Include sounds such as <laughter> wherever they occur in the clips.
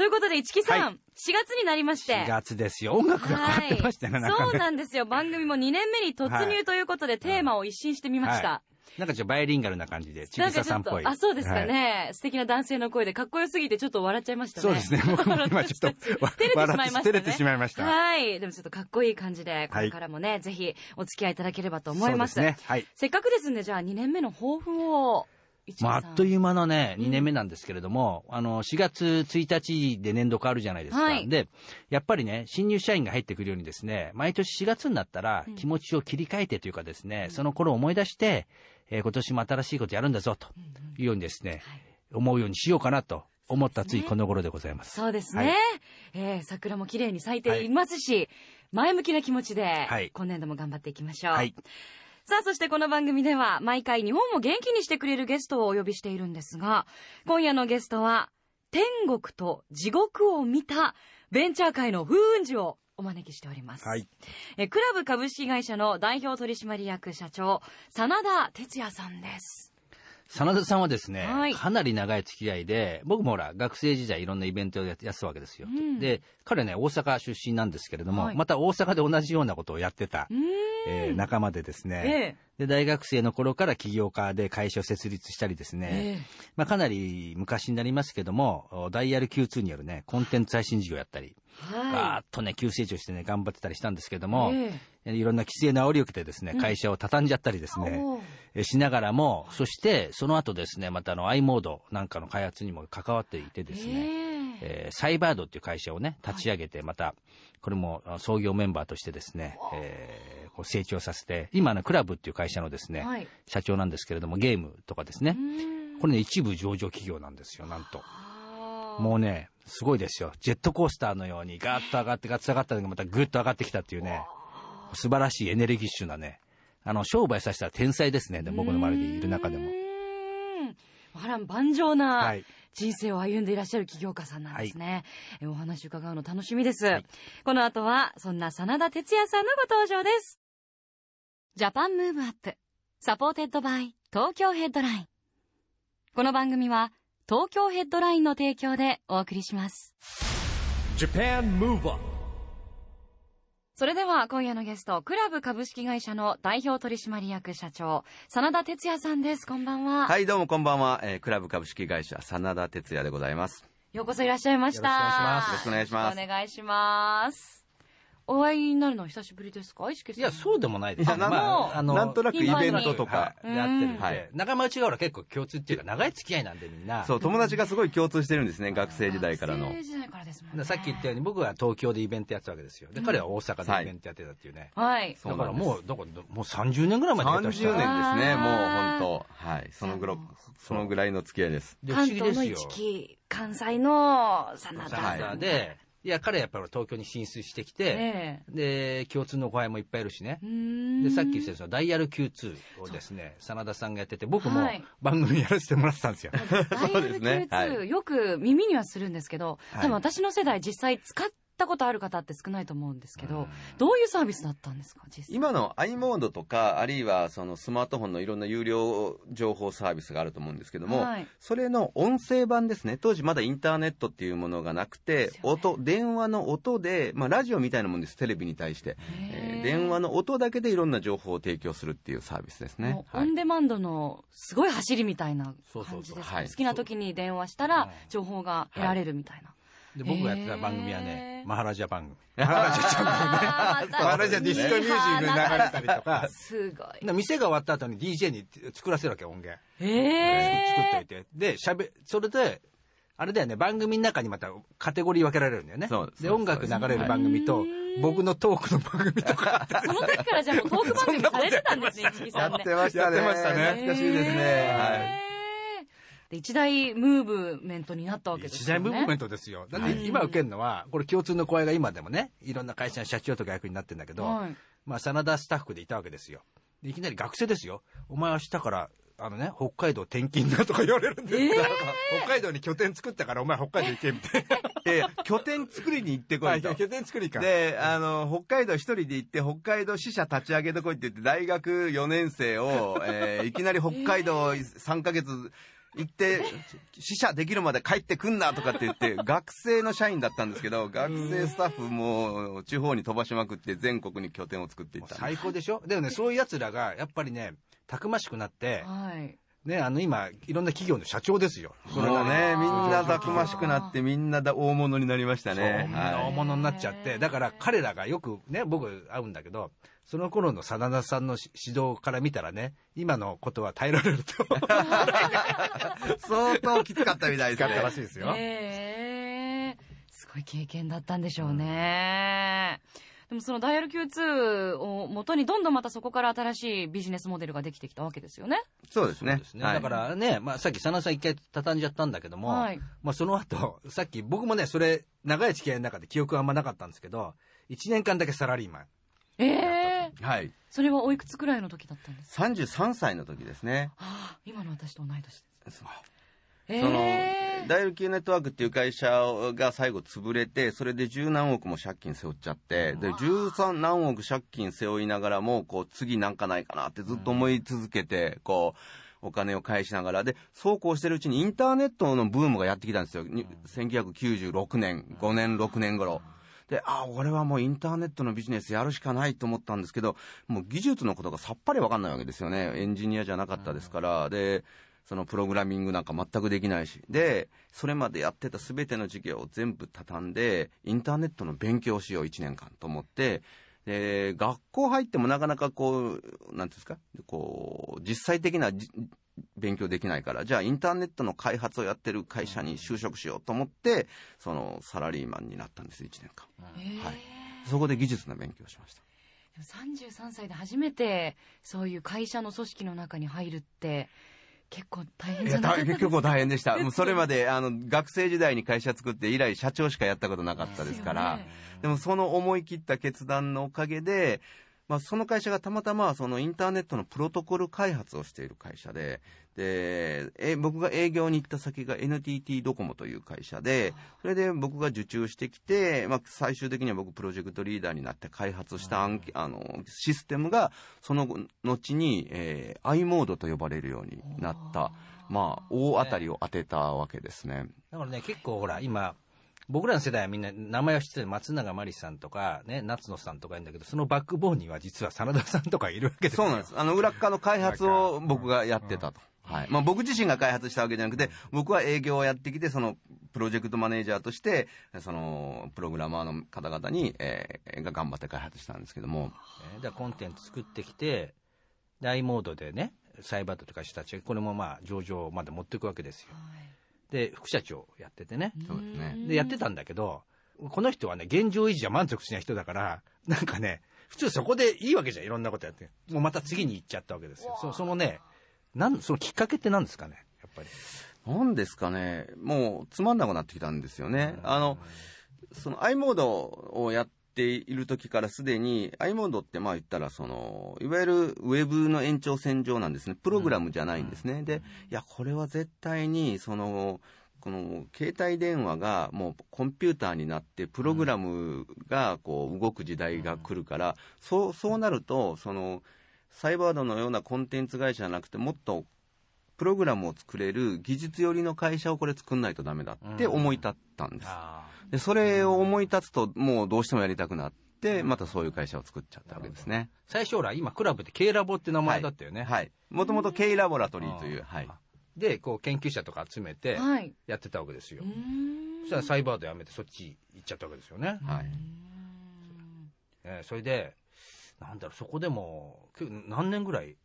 ということで、市木さん、はい。4月になりまして。4月ですよ。音楽が変わってましたね、はい、なんかねそうなんですよ。番組も2年目に突入ということで、テーマを一新してみました。はなんかちょっとバイリンガルな感じでちぐささんっぽい。と、あ、そうですかはい。ね、素敵な男性の声でかっこよすぎてちょっと笑っちゃいましたね。そうですね。僕も今ちょっと <laughs> 照れてしまいましたね。照れてしまいました。はい。でもちょっとかっこいい感じで、これからもね、ぜひお付き合いいただければと思います。そうですね。はい。せっかくですんで、じゃあ2年目の抱負を、市まあ、っという間のね、2年目なんですけれども、あの、4月1日で年度変わるじゃないですか。はい。で、やっぱりね、新入社員が入ってくるようにですね、毎年4月になったら気持ちを切り替えてというかですね、その頃を思い出して、えー今年も新しいことやるんだぞというようにですね、思うようにしようかなと思ったついこの頃でございます。そうですね。はい。えー桜も綺麗に咲いていますし、前向きな気持ちで、はい。今年度も頑張っていきましょう。はい。さあ、そしてこの番組では、毎回日本を元気にしてくれるゲストをお呼びしているんですが、今夜のゲストは、天国と地獄を見たベンチャー界の風雲児をお招きしております。はい。えクラブ株式会社の代表取締役社長、真田哲也さんです。真田さんはですね、はい。かなり長い付き合いで、僕もほら、学生時代いろんなイベントをややってたわけですよ。うん。で、彼ね、大阪出身なんですけれども、はい。また大阪で同じようなことをやってた。えー仲間でですね、ええ。で大学生の頃から起業家で会社を設立したりですね、えまあ、かなり昔になりますけどもおダイヤル Q2 によるねコンテンツ配信事業をやったり、えガーはッとね急成長してね頑張ってたりしたんですけどい。も、えいろんな規制の煽りを受けてですね会社を畳んじゃったりですね、えしながらもそしてその後ですねまたあの i モードなんかの開発にも関わっていてですね、ええ。えーサイバードっていう会社をね立ち上げてまたこれもあ創業メンバーとしてですね、えーこう成長させて今のクラブっていう会社のですね、はい。社長なんですけれどもゲームとかですね。これね一部上場企業なんですよなんともうねすごいですよ。ジェットコースターのようにガーッと上がってガッと下がったのがまたグッと上がってきたっていうね素晴らしいエネルギッシュなねあの商売させたら天才ですねで僕の周りにいる中でも。波乱万丈なはい。人生を歩んでいらっしゃる起業家さんなんですね、えお話伺うの楽しみです、この後はそんな真田哲也さんのご登場です。 Japan Move Up。supported by Tokyo Headline。この番組は東京ヘッドラインの提供でお送りします。Japan Move Up それでは今夜のゲスト KLab 株式会社の代表取締役社長真田哲也さんです。こんばんは、はい、どうもこんばんは。えークラブ株式会社、真田哲也でございます。ようこそいらっしゃいました。よろしくお願いします。よろしくお願いしますお会いになるのは久しぶりですか？石木さん。いやそうでもないです。いやなんもうなんとなくイベントとかはい。やってるんで、はい。仲間内がほら結構共通っていうか長い付き合いなんでみんな。そう、友達がすごい共通してるんですね、学生時代からの。学。生時代からですもんね。さっき言ったように僕は東京でイベントやってたわけですよ。で彼は大阪でイベントやってたっていうね、はい。だからもうだからもう30年ぐらい前にやってま30した年ですね、もう本当。はい、そのぐらい、そのぐらいの付き合いです。で不思関東の議ですよ。一期、関西の真田ささん。でいや彼はやっぱり東京に進出してきて、えで共通の後輩もいっぱいいるしね。でさっき言ってたそのダイヤル Q2 をですね真田さんがやってて僕もはい。番組やらせてもらってたんですよ、ダイヤル <laughs> そうですね。Q2、はよく耳にはするんですけど、はい。多分私の世代実際使ったことある方って少ないと思うんですけど、どういうサービスだったんですか実際？今の i モードとか、あるいはそのスマートフォンのいろんな有料情報サービスがあると思うんですけども、はい。それの音声版ですね。当時まだインターネットっていうものがなくて、ね。音、電話の音で、まあラジオみたいなもんです、テレビに対して。えー電話の音だけでいろんな情報を提供するっていうサービスですね。はい。ンデマンドのすごい走りみたいな感じです好きな時に電話したら情報が得られるみたいな。で僕がやってた番組はへねー。マハラジャ番組マハラジャチ <laughs> ャンネルね。マハラジャディスコミュージック流れたりとかすごい。で店が終わった後に DJ に作らせるわけ音源。え作っといて。でしゃべそれであれだよね番組の中にまたカテゴリー分けられるんだよね。そうです。で音楽流れる番組と僕のトークの番組とか。その時からじゃあもうトーク番組されてたんですね、市木さんね。ましたやってましたね。懐かしいですね。はい。一大ムーブメントになったわけですよね。一大ムーブメントですよ。だって今受けるのは、これ共通の声が今でもね、いろんな会社の社長とか役になってるんだけど、はいまあ、真田スタッフでいたわけですよ。でいきなり学生ですよ。お前明日から、あのね、北海道転勤だとか言われるんですから、北海道に拠点作ったからお前北海道行けみたいな。<laughs> 拠点作りに行ってこいと。拠点作りか。で、あの、北海道一人で行って、北海道支社立ち上げてこいって言って、大学4年生を、えーいきなり北海道3ヶ月行って、支社できるまで帰ってくんなとかって言って、<laughs> 学生の社員だったんですけど、学生スタッフも地方に飛ばしまくって、全国に拠点を作っていった。最高でしょ？でもね、そういう奴らが、やっぱりね、たくましくなって、はい。ね、あの今、いろんな企業の社長ですよ。それがね、みんなたくましくなって、みんなだ大物になりましたそう、ね。みんな大はい物になっちゃって、だから彼らがよくね、僕会うんだけど、その頃の真田さんのし指導から見たらね、今のことは耐えられると。<laughs> 相当きつかったみたいです使ったらね。しいですよ。ええすごい経験だったんでしょうね。でもそのダイヤル Q2 を元にどんどんまたそこから新しいビジネスモデルができてきたわけですよね。そうですね。すね。はいだからね、まあさっき真田さん一回畳んじゃったんだけども、はいまあその後、<laughs> さっき僕もね、それ、長い付き合いの中で記憶はあんまなかったんですけど、1年間だけサラリーマン。ええはい。それはおいくつくらいの時だったんですか？33歳の時ですね。ああ、今の私と同い年です。そのえダイヤル Q ネットワークっていう会社が最後潰れて、それで十何億も借金背負っちゃって、で、十三何億借金背負いながらも、こう、次なんかないかなってずっと思い続けて、こう、お金を返しながら、で、そうこうしてるうちにインターネットのブームがやってきたんですよ。に1996年、5年、6年頃。で、あ、俺はもうインターネットのビジネスやるしかないと思ったんですけど、もう技術のことがさっぱりわかんないわけですよね。エンジニアじゃなかったですから。で、そのプログラミングなんか全くできないし。で、それまでやってた全ての授業を全部畳んで、インターネットの勉強をしよう1年間と思って、で、学校入ってもなかなかこう、なんていうんですか、こう、実際的なじ勉強できないから、じゃあインターネットの開発をやってる会社に就職しようと思って、そのサラリーマンになったんです、1年間。ええはいそこで技術の勉強をしました。でも33歳で初めてそういう会社の組織の中に入るって結構大変じゃなかったです結構大変でした。<laughs> もうそれまで、あの、学生時代に会社作って以来社長しかやったことなかったですから、でもその思い切った決断のおかげで、まあ、その会社がたまたまそのインターネットのプロトコル開発をしている会社で、で、え僕が営業に行った先が NTT ドコモという会社で、それで僕が受注してきて、まあ、最終的には僕プロジェクトリーダーになって開発した案件あのシステムが、その後に、えー、i モードと呼ばれるようになった、まあ、大当たりを当てたわけですね。だからね、結構ほら、今、僕らの世代はみんな名前を知ってる松永真理さんとか、ね、夏野さんとかいるんだけど、そのバックボーンには実は真田さんとかいるわけですよそうなんです。あの、裏っ側の開発を僕がやってたと。はい。まあ僕自身が開発したわけじゃなくて、僕は営業をやってきて、その、プロジェクトマネージャーとして、その、プログラマーの方々に、えーが頑張って開発したんですけども。ねだからコンテンツ作ってきて、で i モードでね、サイバーとか人たちが、これもまあ上場まで持っていくわけですよ。で、副社長やっててね。そうですね。で、やってたんだけど、この人はね、現状維持じゃ満足しない人だから、<laughs> なんかね、普通そこでいいわけじゃん、いろんなことやって。もうまた次に行っちゃったわけですよ。そそのね、なん、そのきっかけって何ですかね、やっぱり。なんですかね、もうつまんなくなってきたんですよね。あの、その i モードをやっている時からすでに、i モードってまあ言ったら、その、いわゆるウェブの延長線上なんですね。プログラムじゃないんですね。で、いや、これは絶対に、その、この携帯電話がもうコンピューターになってプログラムがこう動く時代が来るから、そう、そうなると、その、サイバードのようなコンテンツ会社じゃなくてもっとプログラムを作れる技術寄りの会社をこれ作んないとダメだって思い立ったんです。あで、それを思い立つともうどうしてもやりたくなって、またそういう会社を作っちゃったわけですね。最初ほら、今クラブで K ラボって名前だったよね。はい。もともと K ラボラトリーという、はい。で、こう研究者とか集めて、はいやってたわけですよ。うーんそしたらサイバードやめてそっち行っちゃったわけですよね。はい。えーそれで、なんだろう、そこでも、何年ぐらい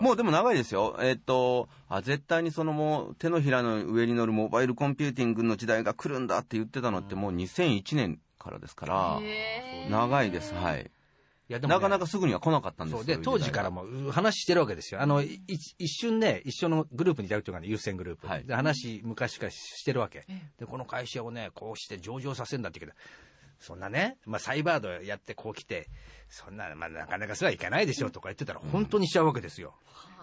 もうでも長いですよ。えっと、あ、絶対にそのもう手のひらの上に乗るモバイルコンピューティングの時代が来るんだって言ってたのってもう2001年からですから、長いです。はい。いやでもね。なかなかすぐには来なかったんですで当時からもう話してるわけですよ、あのい一瞬ね、一緒のグループにいたというかね、優先グループ、はい。で話、昔からしてるわけ、でこの会社をね、こうして上場させるんだって言うけど、そんなね、まあ、サイバードやってこう来て、そんな、まあ、なかなかそれはいかないでしょとか言ってたら、本当にしちゃうわけですよ。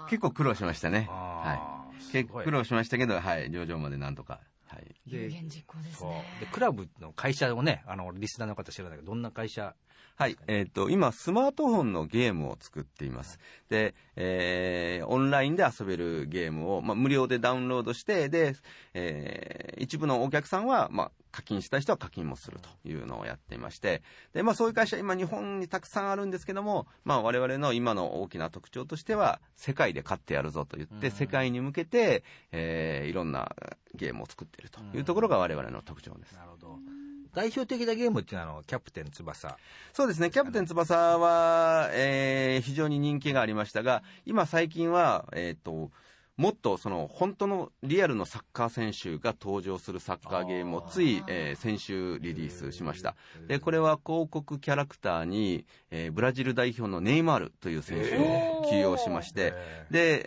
結構苦労しましたね。あはい。結構苦労しましたけど、はい。上場までなんとか。はい。有言実行ですね。でクラブの会社をね、あのリスナーの方知らないけど、どんな会社はい。えっ、と、今、スマートフォンのゲームを作っています。で、えーオンラインで遊べるゲームを、まあ、無料でダウンロードして、で、えー一部のお客さんは、まあ、課金した人は課金もするというのをやっていまして、で、まあ、そういう会社、今、日本にたくさんあるんですけども、まあ、我々の今の大きな特徴としては、世界で勝ってやるぞと言って、世界に向けて、えーいろんなゲームを作っているというところが我々の特徴です。なるほど代表的なゲームっていうのはあの、キャプテン翼。そうですね、キャプテン翼は、えー非常に人気がありましたが、今最近は、えっ、と、もっとその本当のリアルのサッカー選手が登場するサッカーゲームをつい、えー先週リリースしました。で、これは広告キャラクターに、えーブラジル代表のネイマールという選手を起用しまして、で、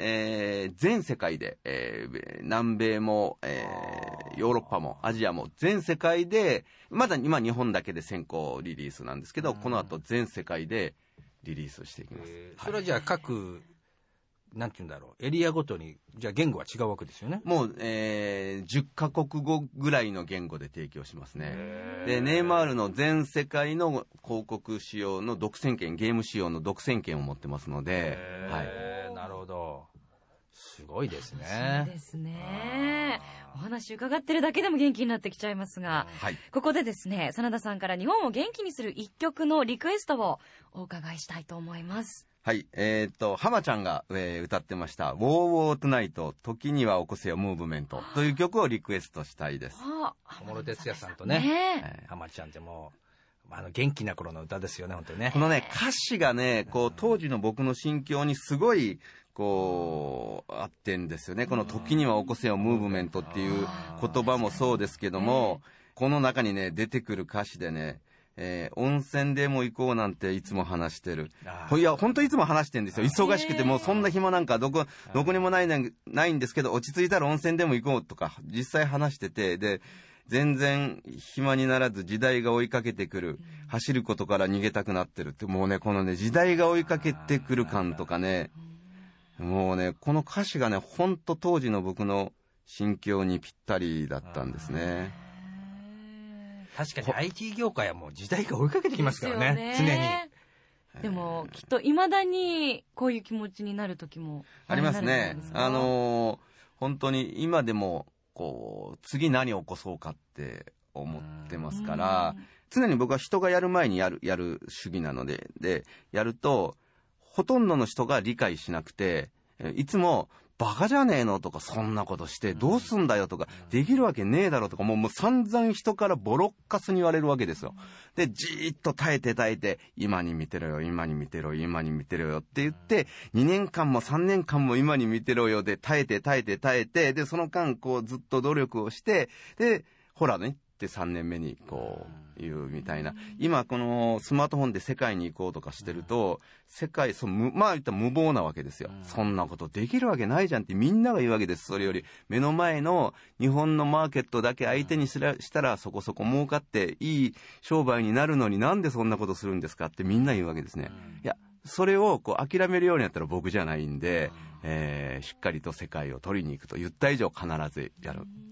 えー全世界で、えー南米も、えーヨーロッパもアジアも全世界で、まだ今日本だけで先行リリースなんですけど、この後全世界でリリースしていきます。えーそれはじゃあ各、なんて言うんだろう、エリアごとに、じゃあ言語は違うわけですよね。もう、えー10カ国語ぐらいの言語で提供しますね。で、ネイマールの全世界の広告仕様の独占権、ゲーム仕様の独占権を持ってますので、はい。えーなるほど。すごいですそうね。ですね。お話伺ってるだけでも元気になってきちゃいますが、はい。ここでですね、真田さんから日本を元気にする一曲のリクエストをお伺いしたいと思います。はい。えーっと、浜ちゃんが、えー歌ってました、ウォーウォートゥナイト、時には起こせよムーブメントという曲をリクエストしたいです。あ小室哲哉さんとねねえ浜ちゃんってもう、あの、元気な頃の歌ですよね、本当にねこ。のね、歌詞がね、こう、当時の僕の心境にすごい、こう、あってんですよね。この時には起こせよムーブメントっていう言葉もそうですけども、この中にね、出てくる歌詞でね、えー温泉でも行こうなんていつも話してる。いや、本当いつも話してんですよ。忙しくて、もうそんな暇なんかどこ、どこにもないねないんですけど、落ち着いたら温泉でも行こうとか、実際話してて、で、全然暇にならず時代が追いかけてくる。走ることから逃げたくなってるって、もうね、このね、時代が追いかけてくる感とかね、もうね、この歌詞がね、ほんと当時の僕の心境にぴったりだったんですね。確かに IT 業界はもう時代が追いかけてきますからね、ですよね。でも、きっと未だにこういう気持ちになる時もありますなね。あ、のー本当に今でも、こう、次何を起こそうかって思ってますから、常に僕は人がやる前にやる、やる主義なので、で、やると、ほとんどの人が理解しなくて、えいつも、バカじゃねえのとか、そんなことして、どうすんだよとか、できるわけねえだろとか、もうもう散々人からボロッカスに言われるわけですよ。で、じーっと耐えて耐えて、今に見てろよ、今に見てろよ、今に見てろよって言って、2年間も3年間も今に見てろよで、耐えて耐えて耐えて、で、その間、こう、ずっと努力をして、で、ほらね、って3年目にこう言うみたいな。今このスマートフォンで世界に行こうとかしてると、世界、そまあ言ったら無謀なわけですよ。そんなことできるわけないじゃんってみんなが言うわけです。それより目の前の日本のマーケットだけ相手にしたらそこそこ儲かっていい商売になるのになんでそんなことするんですかってみんな言うわけですね。いや、それをこう諦めるようになったら僕じゃないんで、えーしっかりと世界を取りに行くと言った以上必ずやると。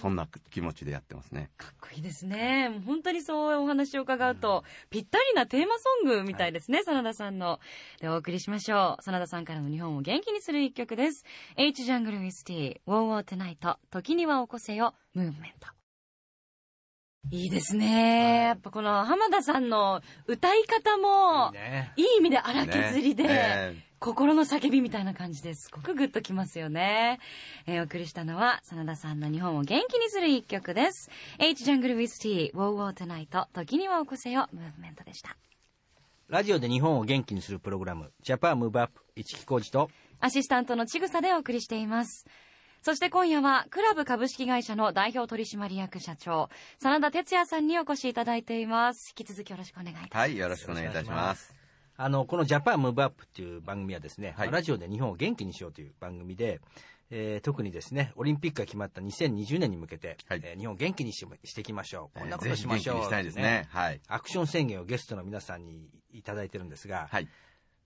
そんな気持ちでやってますね。かっこいいですね。もう本当にそうお話を伺うと、ぴったりなテーマソングみたいですね、真田さんの。で、お送りしましょう。真田さんからの日本を元気にする一曲です。H ジャングルウィスティー、ウォーウォートナイト、時には起こせよ、ムーブメント。いいですね。やっぱこの浜田さんの歌い方もいい、意味で荒削りで、心の叫びみたいな感じです。すごくグッときますよね。えーお送りしたのは、真田さんの日本を元気にする一曲です。H ジャングルウィスティー、ウォーウォートナイト、時には起こせよ、ムーブメントでした。ラジオで日本を元気にするプログラム、ジャパンムーブアップ、市木浩二と、アシスタントのちぐさでお送りしています。そして今夜は、クラブ株式会社の代表取締役社長、真田哲也さんにお越しいただいています。引き続きよろしくお願いいたします。はい、よろしくお願いいたします。あの、このジャパンムーブアップっていう番組はですね、はいラジオで日本を元気にしようという番組で、えー特にですね、オリンピックが決まった2020年に向けて、はいえー日本を元気にししていきましょう。こんなことしましょう。元気にしたいですね。はい。アクション宣言をゲストの皆さんにいただいてるんですが、はい。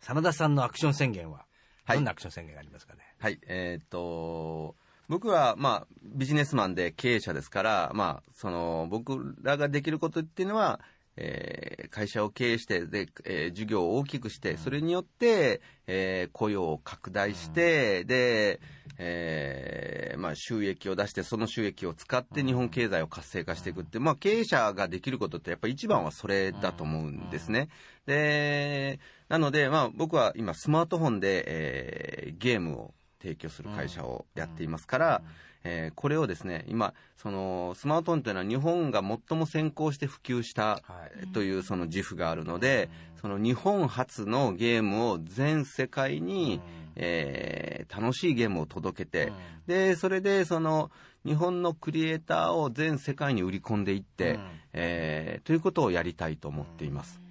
真田さんのアクション宣言は、はいどんなアクション宣言がありますかね？はい。えーっと、僕は、まあ、ビジネスマンで経営者ですから、まあ、その、僕らができることっていうのは、えー会社を経営して、で、えー事業を大きくして、それによって、えー雇用を拡大して、で、えーまあ、収益を出して、その収益を使って日本経済を活性化していくって、まあ、経営者ができることって、やっぱり一番はそれだと思うんですね。で、なので、まあ、僕は今、スマートフォンで、えーゲームを提供する会社をやっていますから、えーこれをですね、今、その、スマートフォンというのは日本が最も先行して普及したはい。というその自負があるので、その日本初のゲームを全世界に、えー楽しいゲームを届けて、で、それでその日本のクリエイターを全世界に売り込んでいって、うん。えーということをやりたいと思っています。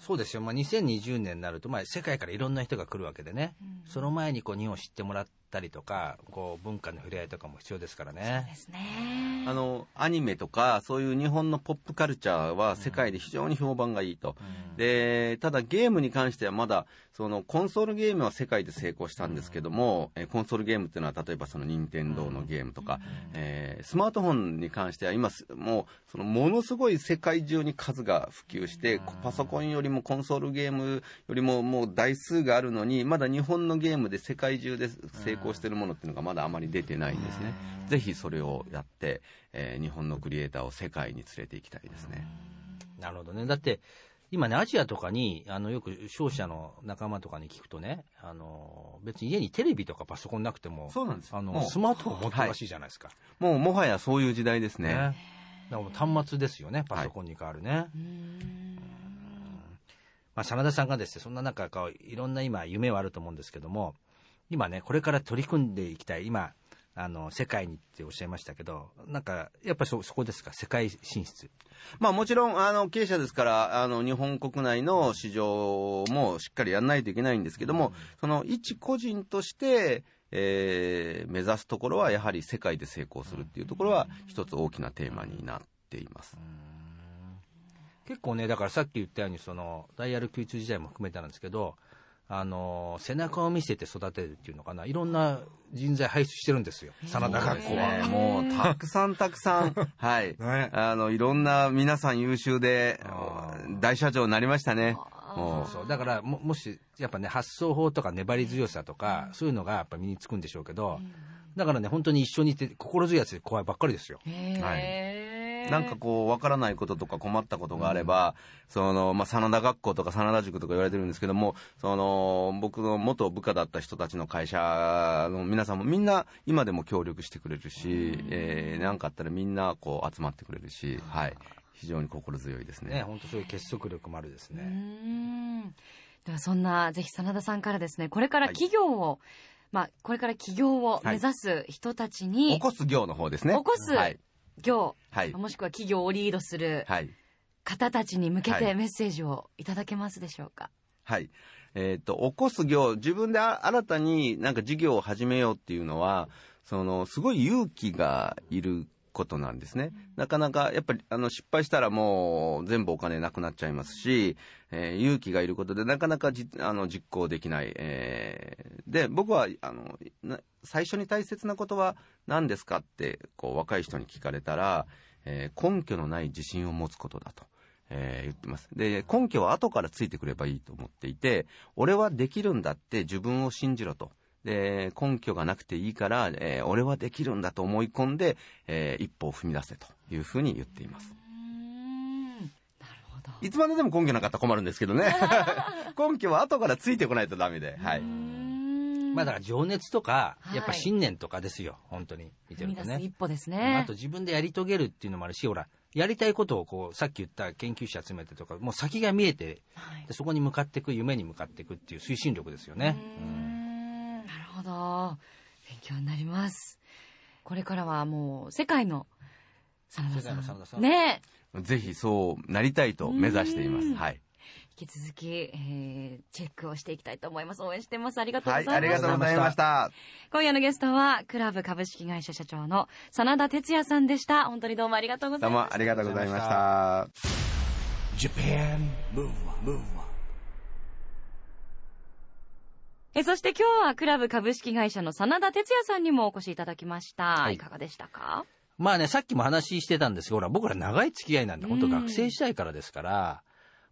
そうですよ、まあ、2020年になると、まあ、世界からいろんな人が来るわけでね、その前にこう日本を知ってもらったりとか、こう文化の触れ合いとかも必要ですからね。ですね。あの、アニメとか、そういう日本のポップカルチャーは世界で非常に評判がいいと。で、ただゲームに関してはまだ、そのコンソールゲームは世界で成功したんですけども、えコンソールゲームっていうのは例えばその任天堂のゲームとか、えースマートフォンに関しては今すもう、そのものすごい世界中に数が普及して、パソコンよりもコンソールゲームよりももう台数があるのに、まだ日本のゲームで世界中で成功してるものっていうのがまだあまり出てないんですね。ぜひそれをやって、えー日本のクリエイターを世界に連れて行きたいですね。なるほどね。だって、今ね、アジアとかに、あの、よく商社の仲間とかに聞くとね、あの、別に家にテレビとかパソコンなくても、そうなんですよあの、スマートフォン持ってるらしいじゃないですか。もうもはやそういう時代ですね。ね。だからもう端末ですよね、パソコンに変わるね。まあ、真田さんがですね、そんな中、こういろんな今、夢はあると思うんですけども、今ね、これから取り組んでいきたい、今、あの、世界にっておっしゃいましたけど、なんか、やっぱりそ、そこですか、世界進出。まあもちろん、あの、経営者ですから、あの、日本国内の市場もしっかりやらないといけないんですけども、その、一個人として、えー目指すところは、やはり世界で成功するっていうところは、一つ大きなテーマになっています。結構ね、だからさっき言ったように、その、ダイヤル Q2 時代も含めてなんですけど、あの、背中を見せて育てるっていうのかな、いろんな人材輩出してるんですよ、真田学校ねは。もう、たくさんたくさん、<laughs> はい。ね。あの、いろんな皆さん優秀であ、大社長になりましたね。もそうだからも、もし、やっぱね、発想法とか粘り強さとか、そういうのがやっぱ身につくんでしょうけど、だからね、本当に一緒にいて、心強いやつで怖いばっかりですよ。へーなんかこう、わからないこととか困ったことがあれば、その、まあ、真田学校とか真田塾とか言われてるんですけども、その、僕の元部下だった人たちの会社の皆さんもみんな今でも協力してくれるし、えー、なんかあったらみんなこう集まってくれるし、はい。非常に心強いですね。ね、本当そういう結束力もあるですね。んではそんなぜひ真田さんからですねこれから企業を、まあこれから起業を目指す人たちに、起こす業の方ですね。起こすはい。業、はい。もしくは企業をリードするはい。方たちに向けはいてメッセージをいただけますでしょうか、はい。えっ、と、起こす業、自分であ新たになんか事業を始めようっていうのは、その、すごい勇気がいることなんですね。なかなか、やっぱり、あの、失敗したらもう全部お金なくなっちゃいますし、えー勇気がいることでなかなかじあの実行できない。えーで、僕は、あの、な最初に大切なことは何ですかって、こう、若い人に聞かれたら、えー根拠のない自信を持つことだと。えー言ってます。で、根拠は後からついてくればいいと思っていて、俺はできるんだって自分を信じろと。で、根拠がなくていいから、えー俺はできるんだと思い込んで、えー一歩を踏み出せというふうに言っています。うーんなるほどいつまででも根拠なかったら困るんですけどね。<laughs> 根拠は後からついてこないとダメで。はい。まあだから情熱とか、はいやっぱ信念とかですよ、本当に。見てるとね一。歩ですあねと自分でやり遂げるっていうのもあるし、ほら、やりたいことをこう、さっき言った研究者集めてとか、もう先が見えて、はいでそこに向かっていく、夢に向かっていくっていう推進力ですよね。うーんほど勉強になりますこれからはもう世界の真田さ世界の真田さんんねぜひそうなりたいと目指しています。うんはい。引き続き、えー、チェックをしていきたいと思います。応援してます。ありがとうごはい、ざいます。ありがとうございました。今夜のゲストは、クラブ株式会社社長の真田哲也さんでした。本当にどうもありがとうございます。どうもありがとうございました。Japan Move Up, Move Up. えそして今日はクラブ株式会社の真田哲也さんにもお越しいただきました。はいい、かがでしたか？まあね、さっきも話してたんですけど、ほら、僕ら長い付き合いなんで、本当うん学生時代からですから、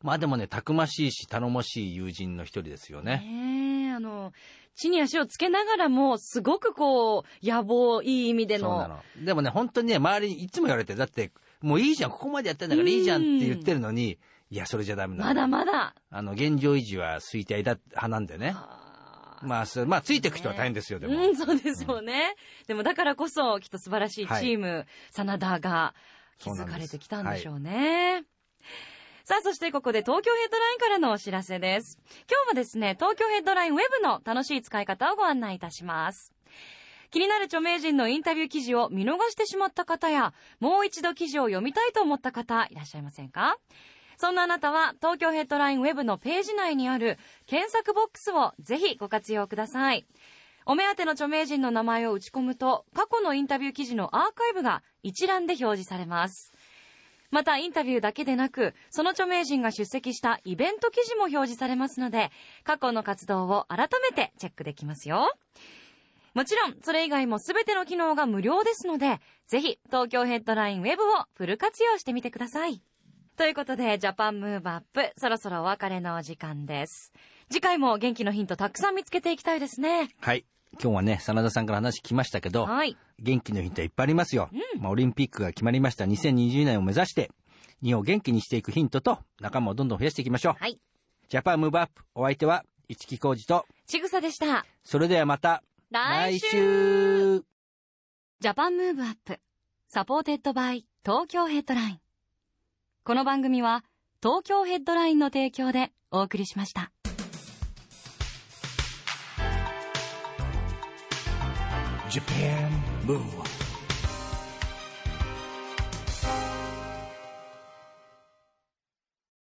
まあでもね、たくましいし、頼もしい友人の一人ですよね。ねえ、あの、地に足をつけながらも、すごくこう、野望、いい意味での。そうなの。でもね、本当にね、周りにいつも言われて、だって、もういいじゃん、ここまでやってんだからいいじゃんって言ってるのに、いや、それじゃダメなの。まだまだ。あの、現状維持は衰退だ派なんでね。あーまあ、まあ、ついていく人は大変ですよ、でも。うん、そうですよね。でもだからこそ、きっと素晴らしいチーム、真田が築かれてきたんでしょうね。さあ、そしてここで東京ヘッドラインからのお知らせです。今日はですね、東京ヘッドラインウェブの楽しい使い方をご案内いたします。気になる著名人のインタビュー記事を見逃してしまった方や、もう一度記事を読みたいと思った方、いらっしゃいませんか？そんなあなたは、東京ヘッドラインウェブのページ内にある検索ボックスをぜひご活用ください。お目当ての著名人の名前を打ち込むと、過去のインタビュー記事のアーカイブが一覧で表示されます。また、インタビューだけでなく、その著名人が出席したイベント記事も表示されますので、過去の活動を改めてチェックできますよ。もちろん、それ以外も全ての機能が無料ですので、ぜひ、東京ヘッドラインウェブをフル活用してみてください。ということで、ジャパンムーブアップ、そろそろお別れのお時間です。次回も元気のヒントたくさん見つけていきたいですね。はい。今日はね、真田さんから話聞きましたけど、はい。元気のヒントいっぱいありますよ。まあ、オリンピックが決まりました2020年を目指して、日本を元気にしていくヒントと仲間をどんどん増やしていきましょう。はい。 Japan Move Up、お相手は、市木浩二と、ちぐさでした。それではまた、来週来週 Japan Move Up supported by Tokyo Headline この番組は東京ヘッドラインの提供でお送りしました。Japan Move